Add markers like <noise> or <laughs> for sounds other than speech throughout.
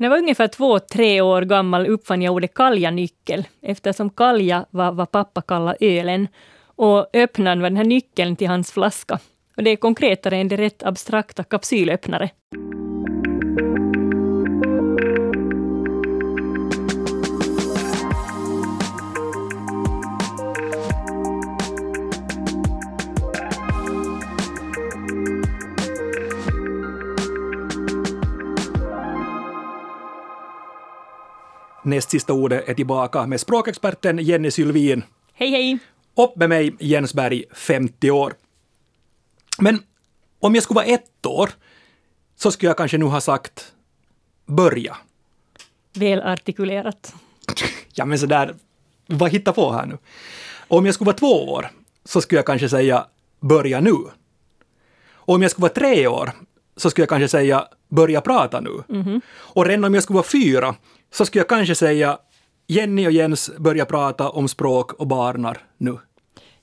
När jag var ungefär två, tre år gammal uppfann jag ordet kalja-nyckel, eftersom kalja var vad pappa kallade ölen. Och öppnaren var den här nyckeln till hans flaska. Och det är konkretare än det rätt abstrakta kapsylöppnare. Näst sista ordet är tillbaka med språkexperten Jenny Sylvin. Hej hej! Och med mig Jens Berg, 50 år. Men om jag skulle vara ett år så skulle jag kanske nu ha sagt börja. Välartikulerat. <laughs> Ja men sådär, vad hittar på här nu? Om jag skulle vara två år så skulle jag kanske säga börja nu. Och om jag skulle vara tre år så skulle jag kanske säga börja prata nu. Mhm. Och redan om jag skulle vara fyra så skulle jag kanske säga Jenny och Jens börjar prata om språk och barnar nu.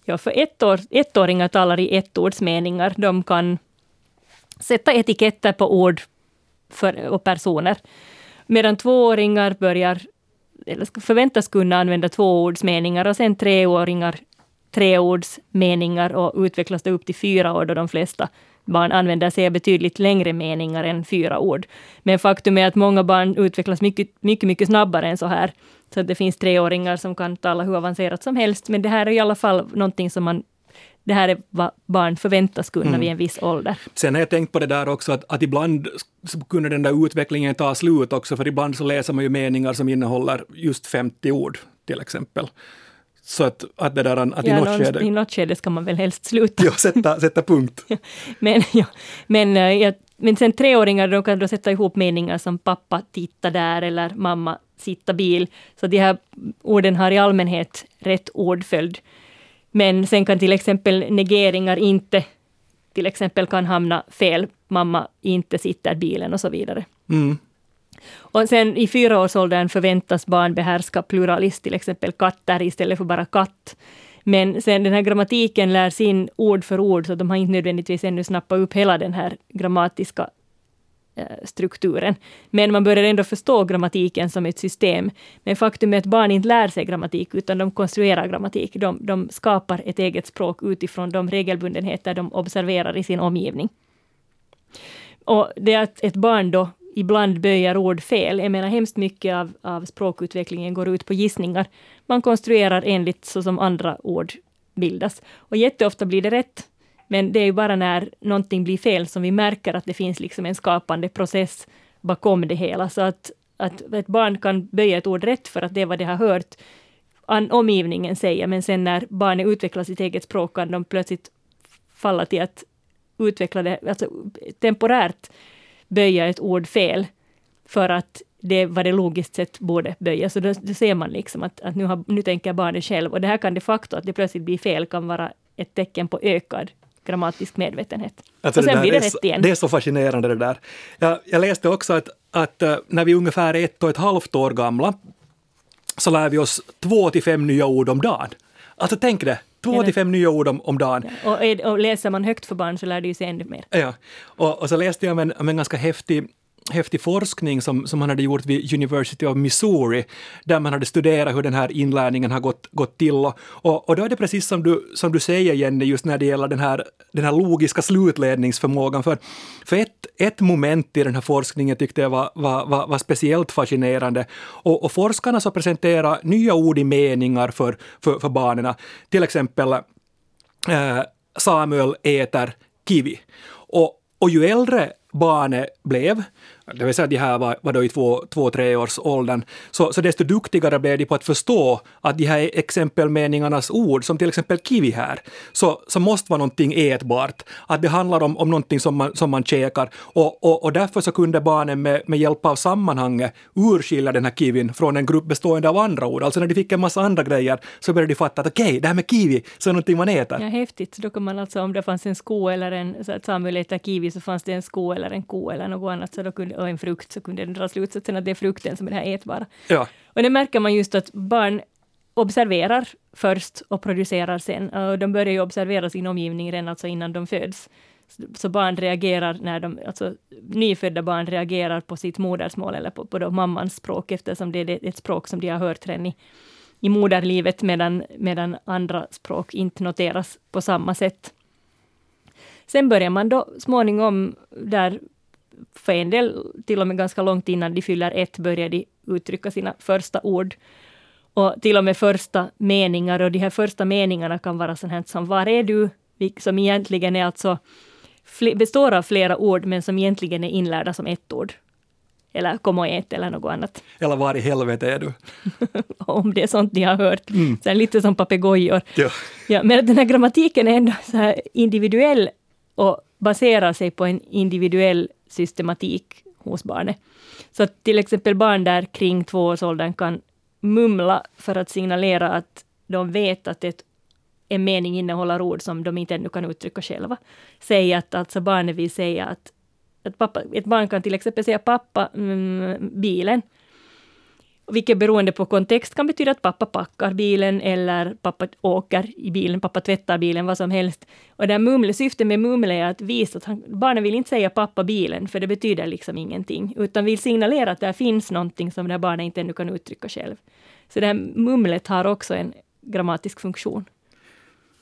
Ja, för ett år, ettåringar talar i ettordsmeningar. De kan sätta etiketter på ord för, och personer. Medan tvååringar börjar, eller förväntas kunna använda tvåordsmeningar och sen treåringar treordsmeningar och utvecklas det upp till fyra år då de flesta barn använder sig av betydligt längre meningar än fyra ord. Men faktum är att många barn utvecklas mycket, mycket, mycket snabbare än så här. Så att det finns treåringar som kan tala hur avancerat som helst, men det här är i alla fall någonting som man det här är vad barn förväntas kunna Mm. vid en viss ålder. Sen har jag tänkt på det där också att, att ibland kunde den där utvecklingen ta slut också, för ibland så läser man ju meningar som innehåller just 50 ord till exempel. Så att, att det där att i Ja, något någon- skede I något skede ska man väl helst sluta. ja, sätta, sätta punkt. <laughs> Men, ja, men, eh, ja, men sen treåringar de kan då sätta ihop meningar som pappa titta där eller mamma sitta bil. Så de här orden har i allmänhet rätt ordföljd. Men sen kan till exempel negeringar inte, till exempel kan hamna fel. Mamma inte sitter bilen och så vidare. Mm. Och sen i fyraårsåldern förväntas barn behärska pluralist, till exempel katter istället för bara katt. Men sen den här grammatiken lärs in ord för ord, så de har inte nödvändigtvis ännu snappat upp hela den här grammatiska eh, strukturen. Men man börjar ändå förstå grammatiken som ett system. Men faktum är att barn inte lär sig grammatik, utan de konstruerar grammatik. De, de skapar ett eget språk utifrån de regelbundenheter de observerar i sin omgivning. Och det att ett barn då ibland böjer ord fel. Jag menar hemskt mycket av, av språkutvecklingen går ut på gissningar. Man konstruerar enligt så som andra ord bildas. Och jätteofta blir det rätt. Men det är ju bara när någonting blir fel som vi märker att det finns liksom en skapande process bakom det hela. Så att, att ett barn kan böja ett ord rätt för att det är vad det har hört omgivningen säga, men sen när barnet utvecklar sitt eget språk kan de plötsligt falla till att utveckla det, alltså temporärt böja ett ord fel för att det var det logiskt sett borde böja. Så då, då ser man liksom att, att nu, har, nu tänker barnet själv. Och det här kan de facto, att det plötsligt blir fel, kan vara ett tecken på ökad grammatisk medvetenhet. Alltså och sen där blir det är rätt så, igen. Det är så fascinerande det där. Jag, jag läste också att, att eh, när vi är ungefär ett och ett halvt år gamla så lär vi oss två till fem nya ord om dagen. Alltså tänk det, två Ja, till fem nya ord om, om dagen. Och, är- och läser man högt för barn så lär det ju sig ännu mer. Ja, och, och så läste jag om en, om en ganska häftig häftig forskning som, som man hade gjort vid University of Missouri, där man hade studerat hur den här inlärningen har gått, gått till. Och, och, och då är det precis som du, som du säger Jenny, just när det gäller den här, den här logiska slutledningsförmågan. För, för ett, ett moment i den här forskningen tyckte jag var, var, var, var speciellt fascinerande. Och, och forskarna så presenterade nya ord i meningar för, för, för barnen. Till exempel eh, Samuel äter kiwi. Och, och ju äldre barnet blev, det vill säga de här var, var då i två, två tre års åldern, så, så desto duktigare blev de på att förstå att de här exempelmeningarnas ord, som till exempel kiwi här, så, så måste vara någonting ätbart. Att det handlar om, om någonting som man, som man käkar. Och, och, och därför så kunde barnen med, med hjälp av sammanhanget urskilja den här kiwin från en grupp bestående av andra ord. Alltså när de fick en massa andra grejer så började de fatta att okej, det här med kiwi, så är någonting man äter. Ja, häftigt. Då kan man alltså, om det fanns en sko eller en, så att Samuel äter kiwi, så fanns det en sko eller en ko eller något annat, så då kunde, och en frukt, så kunde den dra slutsatsen att det är frukten som är det här ätbara. Ja. Och det märker man just att barn observerar först och producerar sen. Och de börjar ju observera sin omgivning redan alltså innan de föds. Så barn reagerar när de, alltså nyfödda barn reagerar på sitt modersmål eller på, på mammans språk eftersom det är ett språk som de har hört redan i, i moderlivet medan, medan andra språk inte noteras på samma sätt. Sen börjar man då småningom, där för en del till och med ganska långt innan de fyller ett, börjar de uttrycka sina första ord. Och till och med första meningar, och de här första meningarna kan vara sånt här som ”Var är du?” som egentligen är alltså består av flera ord, men som egentligen är inlärda som ett ord. Eller kom och ät eller något annat. Eller var i helvete är du? <laughs> Om det är sånt ni har hört. Mm. Så lite som papegojor. Ja. Ja, men den här grammatiken är ändå så individuell och baserar sig på en individuell systematik hos barnet. Så att till exempel barn där kring tvåårsåldern kan mumla för att signalera att de vet att ett, en mening innehåller ord som de inte ännu kan uttrycka själva. Säg att alltså barnet vill säga att, att pappa, ett barn kan till exempel säga pappa, mm, bilen. Vilket beroende på kontext kan betyda att pappa packar bilen eller pappa åker i bilen, pappa tvättar bilen, vad som helst. Och där mumle, syftet med mumle är att visa att han, barnen vill inte säga pappa bilen, för det betyder liksom ingenting, utan vill signalera att där finns någonting som det barnet inte ännu kan uttrycka själv. Så det här mumlet har också en grammatisk funktion.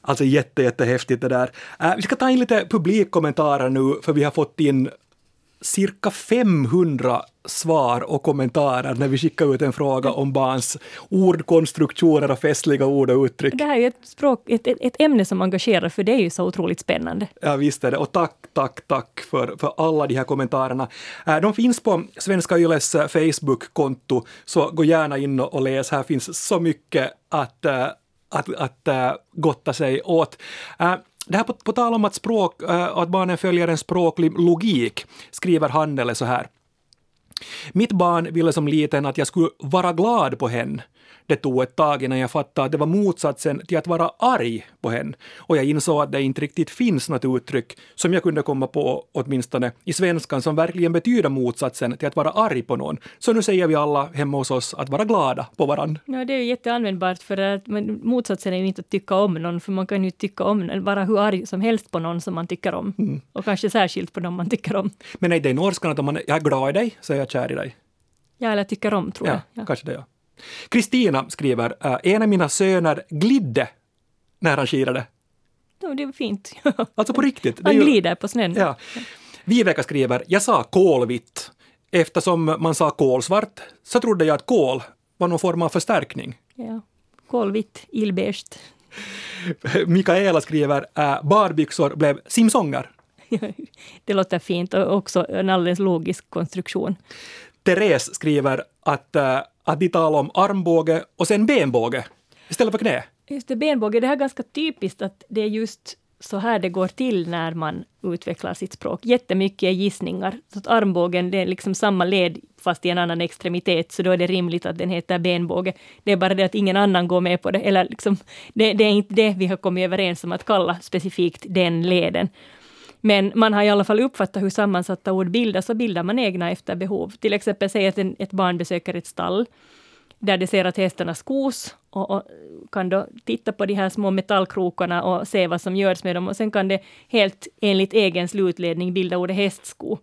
Alltså jätte, jättehäftigt det där. Uh, vi ska ta in lite publikkommentarer nu, för vi har fått in cirka 500 svar och kommentarer när vi skickar ut en fråga om barns ordkonstruktioner och festliga ord och uttryck. Det här är ett, språk, ett, ett, ämne som engagerar, för det är ju så otroligt spännande. Ja, visst är det. Och tack, tack, tack för, för alla de här kommentarerna. Äh, de finns på Svenska Yles äh, Facebook-konto, så gå gärna in och läs. Här finns så mycket att, äh, att, att, att gotta sig åt. Det här på, på tal om att, språk, äh, att barnen följer en språklig logik, skriver Handele så här. Mitt barn ville som liten att jag skulle vara glad på henne det tog ett tag innan jag fattade att det var motsatsen till att vara arg på henne. Och jag insåg att det inte riktigt finns något uttryck som jag kunde komma på, åtminstone i svenskan, som verkligen betyder motsatsen till att vara arg på någon. Så nu säger vi alla hemma hos oss att vara glada på varandra. Ja, det är ju jätteanvändbart för att motsatsen är ju inte att tycka om någon, för man kan ju tycka om, vara hur arg som helst på någon som man tycker om. Mm. Och kanske särskilt på någon man tycker om. Men är det i norskan att om man jag är glad i dig så är jag kär i dig? Ja, eller tycker om, tror ja, jag. Ja, kanske det, ja. Kristina skriver, äh, en av mina söner glidde när han skidade. Ja, det var fint. <laughs> alltså på riktigt. Han glider på snön. Ja. Viveka skriver, jag sa kolvitt. Eftersom man sa kolsvart så trodde jag att kol var någon form av förstärkning. Ja, kolvitt, illbeige. <laughs> Mikaela skriver, äh, barbyxor blev simsonger. <laughs> det låter fint och också en alldeles logisk konstruktion. Therese skriver att äh, att de talar om armbåge och sen benbåge istället för knä. Just det, benbåge, det här är ganska typiskt att det är just så här det går till när man utvecklar sitt språk. Jättemycket är gissningar. Så att armbågen det är liksom samma led fast i en annan extremitet, så då är det rimligt att den heter benbåge. Det är bara det att ingen annan går med på det. Eller liksom, det, det är inte det vi har kommit överens om att kalla specifikt den leden. Men man har i alla fall uppfattat hur sammansatta ord bildas och bildar man egna efter behov. Till exempel säg att en, ett barn besöker ett stall där det ser att hästarna skos och, och, kan då titta på de här små metallkrokarna och se vad som görs med dem och sen kan det helt enligt egen slutledning bilda ordet hästsko.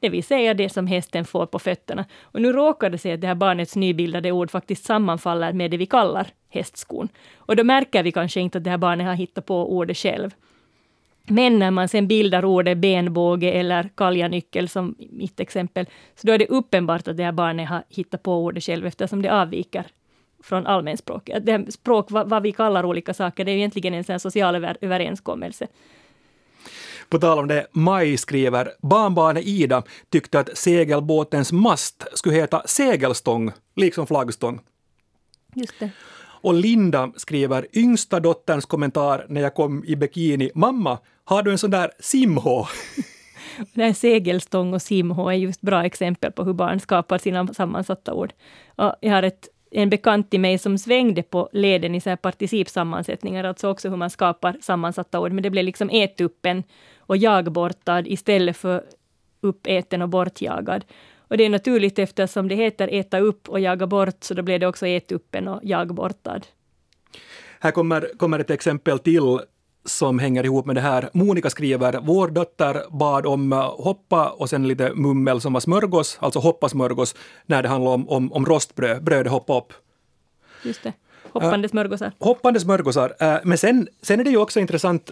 Det vill säga det som hästen får på fötterna. Och nu råkar det sig att det här barnets nybildade ord faktiskt sammanfaller med det vi kallar hästskon. Och då märker vi kanske inte att det här barnet har hittat på ordet själv. Men när man sen bildar ordet benbåge eller kaljanyckel som mitt exempel, så då är det uppenbart att det här barnet har hittat på ordet själv eftersom det avviker från allmänspråk. Det här språk, vad, vad, vi kallar olika saker, det är egentligen en sån social över, överenskommelse. På tal om det, Maj skriver, barnbarnet Ida tyckte att segelbåtens mast skulle heta segelstång, liksom flaggstång. Just det. Och Linda skriver, yngsta dotterns kommentar när jag kom i bikini, mamma, har du en sån där simhå? <laughs> Den segelstång och simhå är just bra exempel på hur barn skapar sina sammansatta ord. Och jag har ett, en bekant till mig som svängde på leden i så här participsammansättningar, alltså också hur man skapar sammansatta ord, men det blev liksom ätuppen och jagbortad istället för uppäten och bortjagad. Och det är naturligt eftersom det heter äta upp och jaga bort, så då blir det också ätuppen och jagbortad. Här kommer, kommer ett exempel till som hänger ihop med det här. Monica skriver, vår dotter bad om eh, hoppa och sen lite mummel som var smörgås, alltså hoppa smörgås, när det handlar om, om, om rostbröd, brödet hoppa upp. Just det. Hoppande smörgåsar. Uh, hoppande smörgåsar. Uh, men sen, sen är det ju också intressant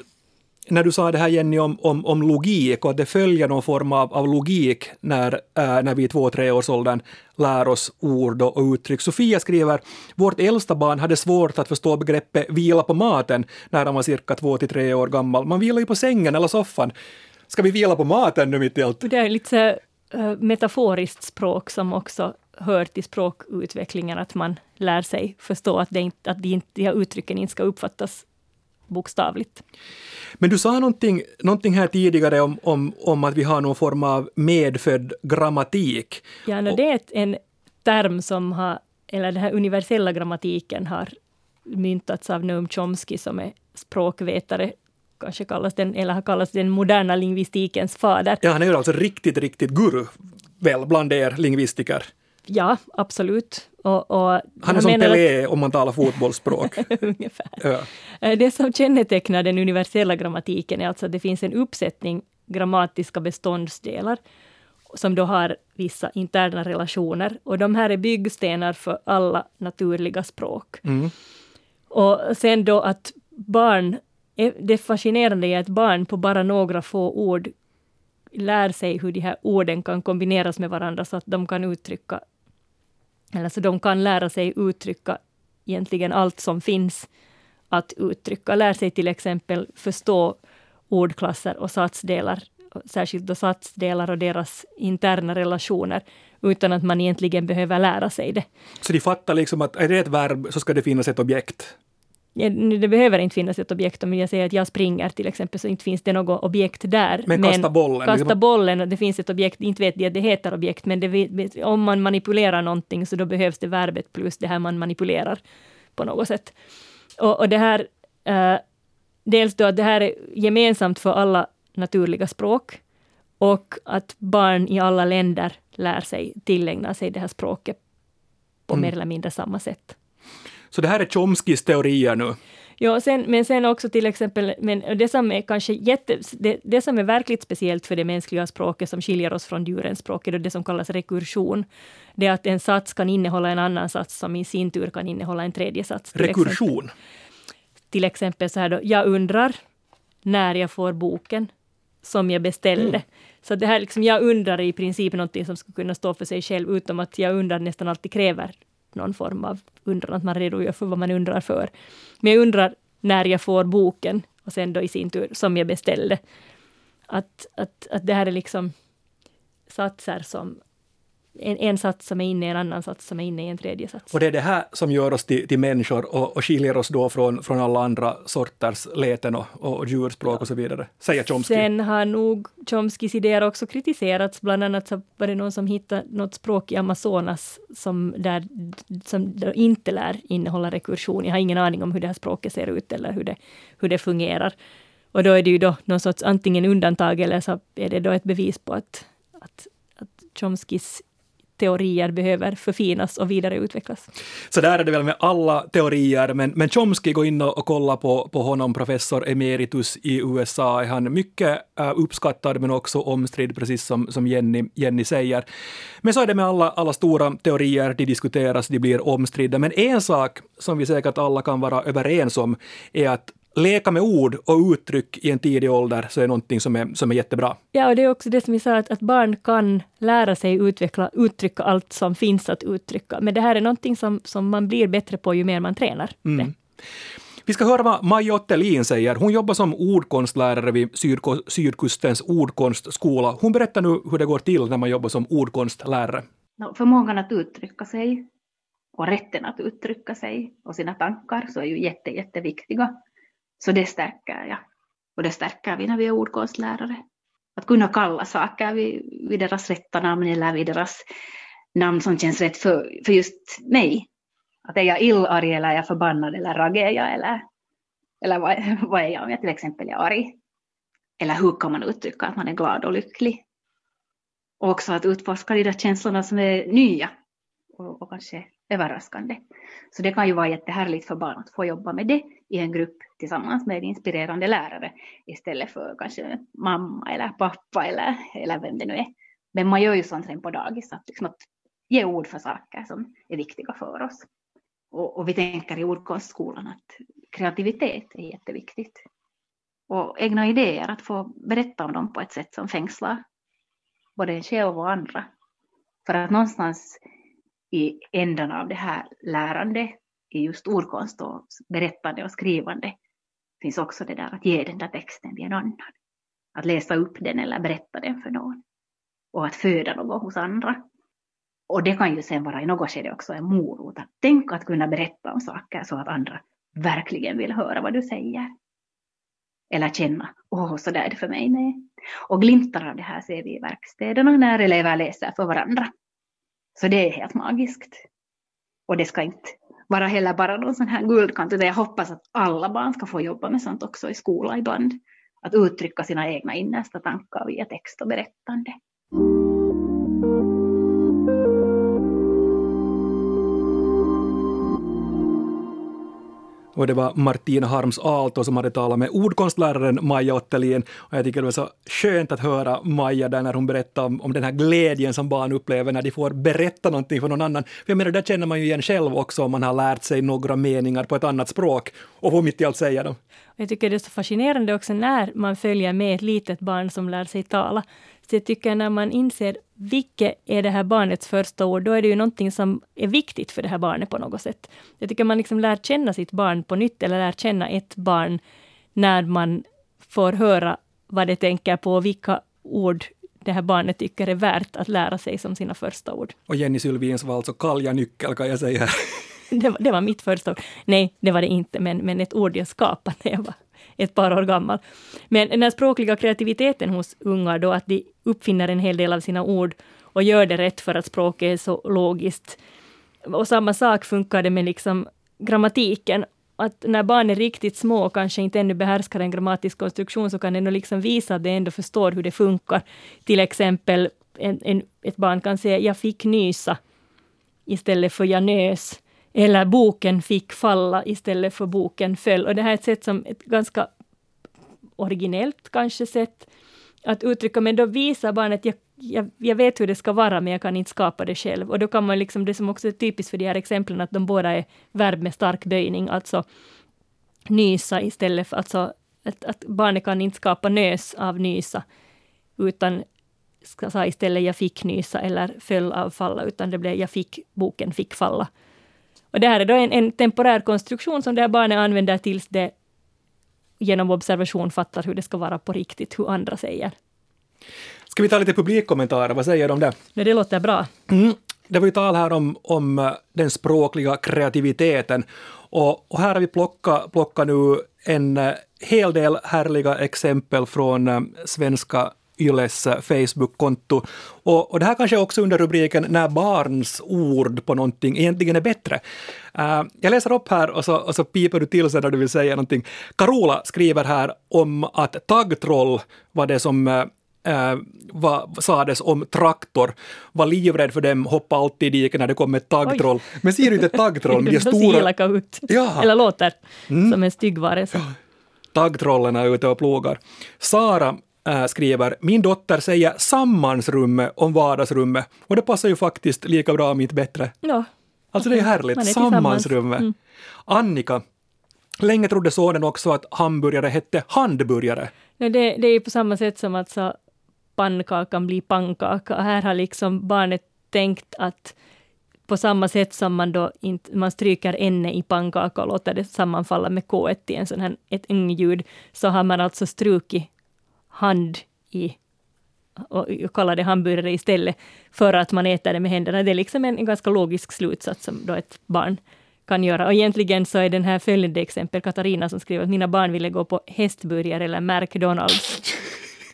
när du sa det här Jenny om, om, om logik och att det följer någon form av, av logik när, äh, när vi i två-treårsåldern lär oss ord och, uttryck. Sofia skriver, vårt äldsta barn hade svårt att förstå begreppet vila på maten när han var cirka två till tre år gammal. Man vilar ju på sängen eller soffan. Ska vi vila på maten nu mitt i allt? Det är lite äh, metaforiskt språk som också hör till språkutvecklingen, att man lär sig förstå att, det inte, att de, inte, de här uttrycken inte ska uppfattas bokstavligt. Men du sa någonting, någonting här tidigare om, om, om att vi har någon form av medfödd grammatik. Ja, no, det är en term som har, eller den här universella grammatiken har myntats av Noam Chomsky som är språkvetare kanske kallas den, eller har kallats den moderna lingvistikens fader. Ja, han är ju alltså riktigt, riktigt guru väl bland er lingvistiker. Ja, absolut. Och, och han är som Pelé att, om man talar fotbollsspråk. <laughs> ungefär. Ja. Eh, det som kännetecknar den universella grammatiken är alltså att det finns en uppsättning grammatiska beståndsdelar som då har vissa interna relationer. Och de här är byggstenar för alla naturliga språk. Mm. Och sen då att barn, eh, det fascinerande är att barn på bara några få ord lär sig hur de här orden kan kombineras med varandra så att de kan uttrycka eller så de kan lära sig uttrycka egentligen allt som finns att uttrycka. Lär sig till exempel förstå ordklasser och satsdelar, särskilt då satsdelar och deras interna relationer, utan att man egentligen behöver lära sig det. Så de fattar liksom att är det ett verb så ska det finnas ett objekt? Det behöver inte finnas ett objekt. Om jag säger att jag springer till exempel, så inte finns det något objekt där. Men kasta bollen? Kasta bollen, det finns ett objekt, inte vet jag att det heter objekt, men det, om man manipulerar någonting så då behövs det verbet plus det här man manipulerar på något sätt. Och, och det här, äh, dels då att det här är gemensamt för alla naturliga språk och att barn i alla länder lär sig tillägna sig det här språket på mm. mer eller mindre samma sätt. Så det här är Chomskys teorier nu? Ja, sen, men sen också till exempel, men det som är kanske jätte, det, det, som är verkligt speciellt för det mänskliga språket som skiljer oss från djurens språk, är det som kallas rekursion. Det är att en sats kan innehålla en annan sats som i sin tur kan innehålla en tredje sats. Till Rekursion? Exempel, till exempel så här då, jag undrar när jag får boken som jag beställde. Mm. Så det här liksom, jag undrar i princip någonting som skulle kunna stå för sig själv, utom att jag undrar nästan alltid kräver någon form av undran, att man redogör för vad man undrar för. Men jag undrar när jag får boken och sen då i sin tur som jag beställde. Att, att, att det här är liksom satser som en, en sats som är inne i en annan sats som är inne i en tredje sats. Och det är det här som gör oss till, till människor och, och skiljer oss då från, från alla andra sorters läten och, och djurspråk ja. och så vidare, säger Chomsky. Sen har nog Chomskys idéer också kritiserats, bland annat så var det någon som hittade något språk i Amazonas som, där, som inte lär innehålla rekursion. Jag har ingen aning om hur det här språket ser ut eller hur det, hur det fungerar. Och då är det ju då någon sorts antingen undantag eller så är det då ett bevis på att, att, att Chomskys teorier behöver förfinas och vidareutvecklas. Så där är det väl med alla teorier, men, men Chomsky, gå in och, och kolla på, på honom, professor emeritus i USA, är han mycket uh, uppskattad men också omstridd, precis som, som Jenny, Jenny säger. Men så är det med alla, alla stora teorier, de diskuteras, de blir omstridda, men en sak som vi säkert alla kan vara överens om är att leka med ord och uttryck i en tidig ålder så är någonting som är, som är jättebra. Ja, och det är också det som vi sa, att, att barn kan lära sig utveckla, uttrycka allt som finns att uttrycka. Men det här är någonting som, som man blir bättre på ju mer man tränar. Mm. Vi ska höra vad Maja Ottelin säger. Hon jobbar som ordkonstlärare vid Sydkustens ordkonstskola. Hon berättar nu hur det går till när man jobbar som ordkonstlärare. Förmågan att uttrycka sig och rätten att uttrycka sig och sina tankar så är ju jätte, jätteviktiga. Så det stärker jag. Och det stärker vi när vi är ordkonstlärare. Att kunna kalla saker vid, vid deras rätta namn eller vid deras namn som känns rätt för, för just mig. Att är jag illarg eller är jag förbannad eller raggar jag eller, eller vad, <laughs> vad är jag om jag till exempel är arg? Eller hur kan man uttrycka att man är glad och lycklig? Och också att utforska de där känslorna som är nya och, och kanske överraskande. Så det kan ju vara jättehärligt för barn att få jobba med det i en grupp tillsammans med inspirerande lärare istället för kanske mamma eller pappa eller, eller vem det nu är. Men man gör ju sånt redan på dagis, att, liksom att ge ord för saker som är viktiga för oss. Och, och vi tänker i ordkonstskolan att kreativitet är jätteviktigt. Och egna idéer, att få berätta om dem på ett sätt som fängslar både en själv och andra. För att någonstans i ändan av det här lärande i just ordkonst och berättande och skrivande finns också det där att ge den där texten till en annan. Att läsa upp den eller berätta den för någon. Och att föda något hos andra. Och det kan ju sen vara i något skede också en morot. Att tänk att kunna berätta om saker så att andra verkligen vill höra vad du säger. Eller känna, åh, så där är det för mig med. Och glimtar av det här ser vi i verkstäderna när elever läser för varandra. Så det är helt magiskt. Och det ska inte vara heller bara någon sån här guldkant, utan jag hoppas att alla barn ska få jobba med sånt också i skolan ibland. Att uttrycka sina egna innersta tankar via text och berättande. Och det var Martina Harms Aalto som hade talat med ordkonstläraren Maja Ottelin. Och jag tycker det var så skönt att höra Maja där när hon berättade om, om den här glädjen som barn upplever när de får berätta någonting för någon annan. För jag menar, där känner man ju igen själv också om man har lärt sig några meningar på ett annat språk och får mitt i allt säga dem. Jag tycker det är så fascinerande också när man följer med ett litet barn som lär sig tala. Så jag tycker när man inser vilket är det här barnets första ord, då är det ju någonting som är viktigt för det här barnet på något sätt. Jag tycker man liksom lär känna sitt barn på nytt, eller lär känna ett barn när man får höra vad det tänker på, och vilka ord det här barnet tycker är värt att lära sig som sina första ord. Och Jenny Sylvins var alltså kalja-nyckel kan jag säga. <laughs> det, var, det var mitt första ord. Nej, det var det inte, men, men ett ord jag skapade när jag var ett par år gammal. Men den här språkliga kreativiteten hos unga då, att de uppfinner en hel del av sina ord och gör det rätt för att språket är så logiskt. Och samma sak funkar det med liksom grammatiken. Att när barn är riktigt små och kanske inte ännu behärskar en grammatisk konstruktion så kan det ändå liksom visa att de ändå förstår hur det funkar. Till exempel en, en, ett barn kan säga ”jag fick nysa” istället för ”jag nös”. Eller boken fick falla istället för boken föll. Och det här är ett sätt som ett ganska originellt kanske sätt att uttrycka, men då visar barnet jag, jag, jag, vet hur det ska vara, men jag kan inte skapa det själv. Och då kan man liksom, det som också är typiskt för de här exemplen, att de båda är verb med stark böjning, alltså nysa istället för, alltså att, att barnet kan inte skapa nös av nysa, utan ska säga istället jag fick nysa eller föll av falla, utan det blev jag fick, boken fick falla. Och det här är då en, en temporär konstruktion som det här barnet använder tills det genom observation fattar hur det ska vara på riktigt, hur andra säger. Ska vi ta lite publikkommentarer, vad säger de om det? Nej, det låter bra. Mm. Det var ju tal här om, om eh, den språkliga kreativiteten och, och här har vi plockat, plockat nu en eh, hel del härliga exempel från äh, svenska Yles Facebook-konto. Och, och, det här kanske också under rubriken När barns ord på någonting egentligen är bättre. Uh, jag läser upp här och så, och så piper du till sen när du vill säga någonting. Carola skriver här om att taggtroll var det som uh, vad sades om traktor, var livrädd för dem, hoppade alltid i diket när det kom ett taggtroll. Men ser du inte taggtroll <laughs> de stora... ut. Ja. Eller låter mm. som en stygg varelse. Taggtrollen är ute och plogar. Sara äh, skriver “Min dotter säger sammansrummet om vardagsrummet och det passar ju faktiskt lika bra om inte bättre”. Ja. Alltså det är härligt, är sammansrummet. Mm. Annika, länge trodde sonen också att hamburgare hette handburgare. Nej, det, det är ju på samma sätt som att så pannkakan blir pannkaka. Här har liksom barnet tänkt att på samma sätt som man då inte, man stryker enne i pannkaka och låter det sammanfalla med K i en sån här, ett ljud, så har man alltså strukit hand i och kallar det hamburgare istället för att man äter det med händerna. Det är liksom en, en ganska logisk slutsats som då ett barn kan göra. Och egentligen så är den här följande exempel Katarina som skriver att mina barn ville gå på hästburgare eller McDonalds.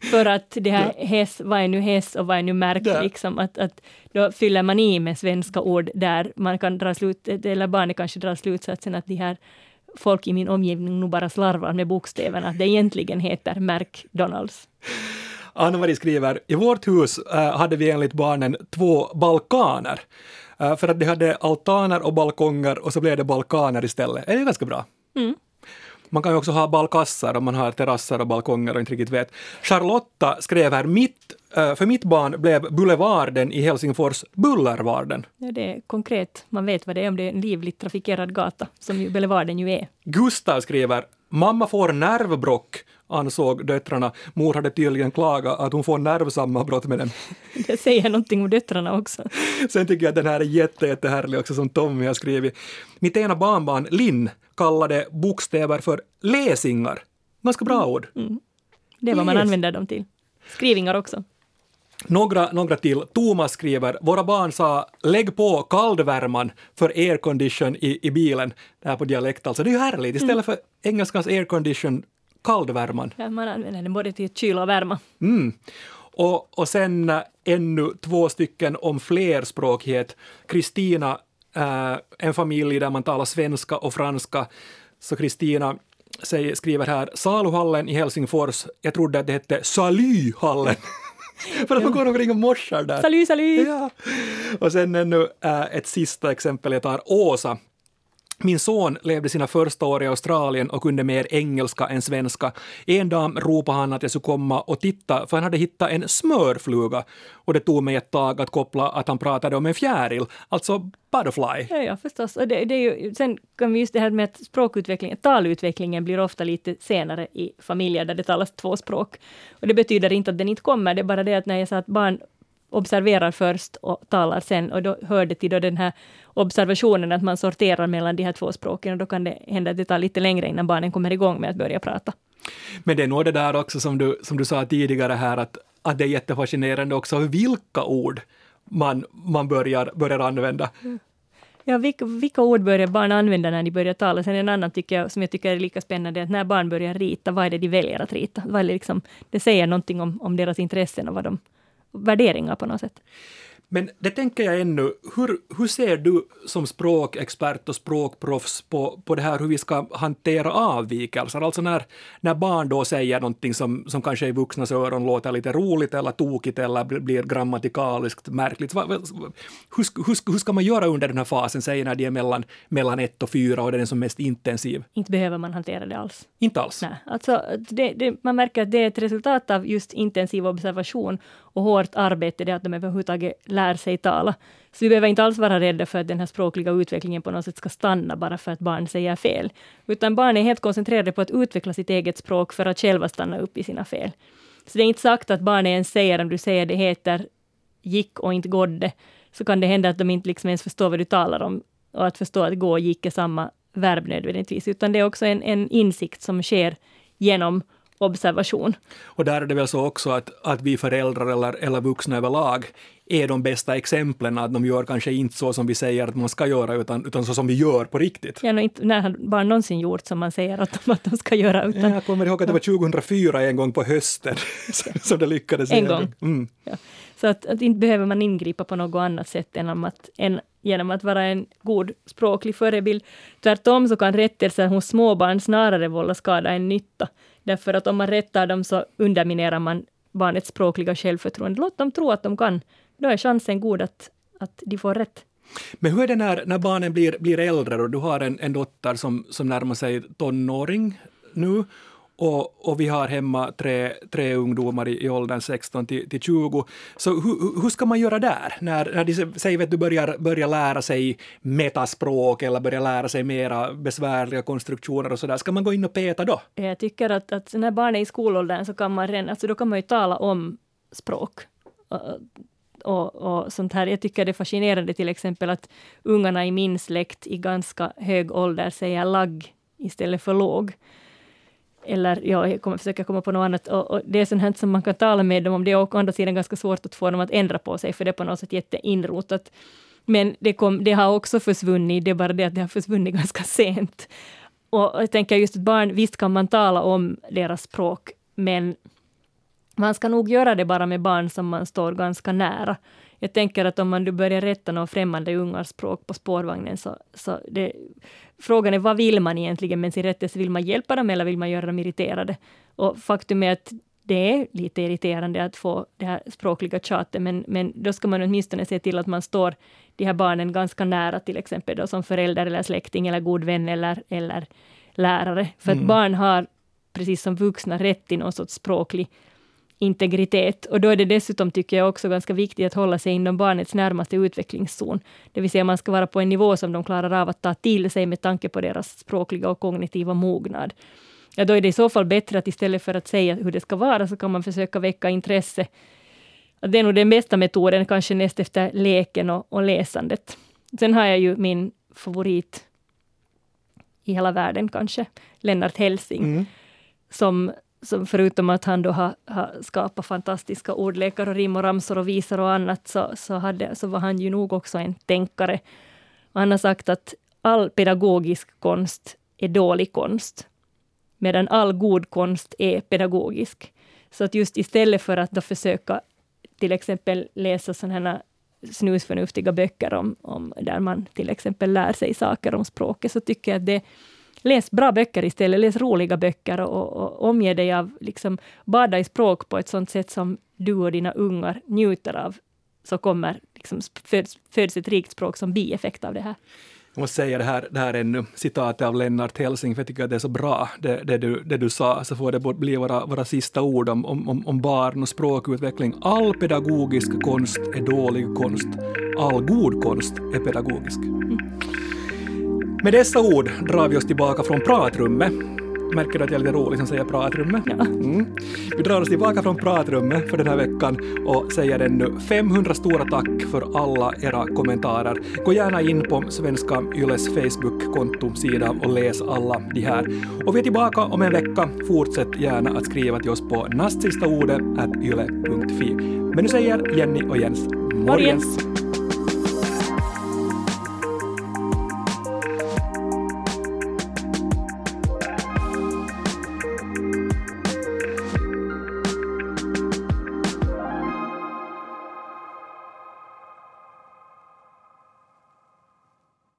<laughs> för att det här häst, vad är nu häst och vad är nu märk, liksom, att, att då fyller man i med svenska ord där man kan dra slut, eller barnet kanske drar slutsatsen att de här folk i min omgivning nog bara slarvar med bokstäverna, att det egentligen heter McDonalds. Anna-Marie skriver, i vårt hus äh, hade vi enligt barnen två balkaner. Uh, för att de hade altaner och balkonger och så blev det balkaner istället. Det är ganska bra. Mm. Man kan ju också ha balkasser om man har terrasser och balkonger och inte riktigt vet. Charlotta skrev här, mitt, uh, för mitt barn blev Boulevarden i Helsingfors Bullervarden. Ja, det är konkret. Man vet vad det är om det är en livligt trafikerad gata, som ju Boulevarden ju är. Gustav skriver, mamma får nervbrock ansåg döttrarna. Mor hade tydligen klagat att hon får nervsammanbrott med den. <laughs> Det säger någonting om döttrarna också. Sen tycker jag att den här är jätte, jättehärlig också som Tommy har skrivit. Mitt ena barnbarn, Linn, kallade bokstäver för läsingar. Ganska bra ord. Mm. Det är vad man Läs. använder dem till. Skrivingar också. Några, några till. Thomas skriver, våra barn sa lägg på kaldvärman för aircondition i, i bilen. Det här på dialekt alltså. Det är ju härligt. Istället för engelskans aircondition, kaldvärman. Ja, man använder den både till kyla och värma. Mm. Och, och sen äh, ännu två stycken om flerspråkighet. Kristina, äh, en familj där man talar svenska och franska. Så Kristina skriver här, Saluhallen i Helsingfors, jag trodde att det hette Salyhallen. <laughs> <laughs> För att man går omkring och morsar där. Salut, salut! Ja. Och sen ännu äh, ett sista exempel jag tar. Åsa. Min son levde sina första år i Australien och kunde mer engelska än svenska. En dag ropade han att jag skulle komma och titta för han hade hittat en smörfluga och det tog mig ett tag att koppla att han pratade om en fjäril, alltså butterfly. Ja, ja förstås. Och det, det är ju, sen kan vi just det här med att språkutvecklingen, talutvecklingen blir ofta lite senare i familjer där det talas två språk. Och det betyder inte att den inte kommer, det är bara det att när jag sa att barn observerar först och talar sen och då hör det till då den här observationen att man sorterar mellan de här två språken och då kan det hända att det tar lite längre innan barnen kommer igång med att börja prata. Men det är nog det där också som du, som du sa tidigare här att, att det är jättefascinerande också vilka ord man, man börjar, börjar använda. Ja, vilka, vilka ord börjar barn använda när de börjar tala? Sen en annan tycker jag, som jag tycker är lika spännande, att när barn börjar rita, vad är det de väljer att rita? Vad är det, liksom, det säger någonting om, om deras intressen och vad de, värderingar på något sätt. Men det tänker jag ännu, hur, hur ser du som språkexpert och språkproffs på, på det här hur vi ska hantera avvikelser? Alltså när, när barn då säger någonting som, som kanske i vuxnas öron låter lite roligt eller tokigt eller blir grammatikaliskt märkligt. Hur, hur, hur ska man göra under den här fasen, säg när de är mellan, mellan ett och fyra och den är som mest intensiv? Inte behöver man hantera det alls. Inte alls. Nej, alltså det, det, man märker att det är ett resultat av just intensiv observation och hårt arbete, det att de överhuvudtaget lär sig tala. Så vi behöver inte alls vara rädda för att den här språkliga utvecklingen på något sätt ska stanna bara för att barn säger fel. Utan barn är helt koncentrerade på att utveckla sitt eget språk för att själva stanna upp i sina fel. Så det är inte sagt att barn ens säger, om du säger det heter gick och inte gådde, så kan det hända att de inte liksom ens förstår vad du talar om. Och att förstå att gå och gick är samma verb nödvändigtvis, utan det är också en, en insikt som sker genom observation. Och där är det väl så också att, att vi föräldrar eller, eller vuxna överlag är de bästa exemplen, att de gör kanske inte så som vi säger att man ska göra, utan, utan så som vi gör på riktigt. Ja, no, inte, när har barn någonsin gjort som man säger att de, att de ska göra? Utan, Jag kommer ihåg att det var 2004 en gång på hösten <laughs> som det lyckades. En igen. gång. Mm. Så att, att inte behöver man ingripa på något annat sätt än, om att, än genom att vara en god språklig förebild. Tvärtom så kan rättelser hos småbarn snarare vålla skada än nytta. Därför att om man rättar dem så underminerar man barnets språkliga självförtroende. Låt dem tro att de kan. Då är chansen god att, att de får rätt. Men hur är det när, när barnen blir, blir äldre och du har en, en dotter som, som närmar sig tonåring nu och, och vi har hemma tre, tre ungdomar i, i åldern 16 till, till 20. Så hur, hur ska man göra där? När, när de säger att du börjar, börjar lära sig metaspråk eller börjar lära sig mera besvärliga konstruktioner och sådär. Ska man gå in och peta då? Jag tycker att, att när barn är i skolåldern så kan man redan, alltså då kan man ju tala om språk. Och, och, och sånt här. Jag tycker det är fascinerande till exempel att ungarna i min släkt i ganska hög ålder säger lagg istället för låg. Eller ja, jag kommer försöka komma på något annat. Och, och det är sånt här som man kan tala med dem om. Det är å andra sidan ganska svårt att få dem att ändra på sig, för det är på något sätt jätteinrotat. Men det, kom, det har också försvunnit, det är bara det att det har försvunnit <laughs> ganska sent. Och jag tänker just att barn, visst kan man tala om deras språk, men man ska nog göra det bara med barn som man står ganska nära. Jag tänker att om man du börjar rätta någon främmande ungars språk på spårvagnen så, så det, frågan är vad vill man egentligen med sin rättelse? Vill man hjälpa dem eller vill man göra dem irriterade? Och faktum är att det är lite irriterande att få det här språkliga tjatet, men, men då ska man åtminstone se till att man står de här barnen ganska nära, till exempel då som förälder eller släkting eller god vän eller, eller lärare. För mm. att barn har, precis som vuxna, rätt till någon sorts språklig integritet. Och då är det dessutom, tycker jag, också ganska viktigt att hålla sig inom barnets närmaste utvecklingszon. Det vill säga man ska vara på en nivå som de klarar av att ta till sig med tanke på deras språkliga och kognitiva mognad. Ja, då är det i så fall bättre att istället för att säga hur det ska vara, så kan man försöka väcka intresse. Det är nog den bästa metoden, kanske näst efter leken och, och läsandet. Sen har jag ju min favorit i hela världen kanske, Lennart Helsing, mm. som som förutom att han då har, har skapat fantastiska ordlekar och rim och ramsor och visor och annat, så, så, hade, så var han ju nog också en tänkare. Och han har sagt att all pedagogisk konst är dålig konst, medan all god konst är pedagogisk. Så att just istället för att då försöka till exempel läsa sådana här snusförnuftiga böcker om, om, där man till exempel lär sig saker om språket, så tycker jag att det läs bra böcker istället, läs roliga böcker och, och omge dig av, liksom, bada i språk på ett sånt sätt som du och dina ungar njuter av, så kommer, liksom, föds, föds ett rikt språk som bieffekt av det här. Jag måste säga det här, det här ännu, citatet av Lennart Helsing, för jag tycker att det är så bra, det, det, du, det du sa, så får det bli våra, våra sista ord om, om, om barn och språkutveckling. All pedagogisk konst är dålig konst. All god konst är pedagogisk. Mm. Med dessa ord drar vi oss tillbaka från pratrummet. Märker du att jag är lite rolig som säger pratrummet? Ja. Mm. Vi drar oss tillbaka från pratrummet för den här veckan och säger ännu 500 stora tack för alla era kommentarer. Gå gärna in på Svenska Yles Facebook-kontosida och läs alla de här. Och vi är tillbaka om en vecka. Fortsätt gärna att skriva till oss på nastsistaordet.yle.fi. Men nu säger Jenny och Jens morgens. morgens.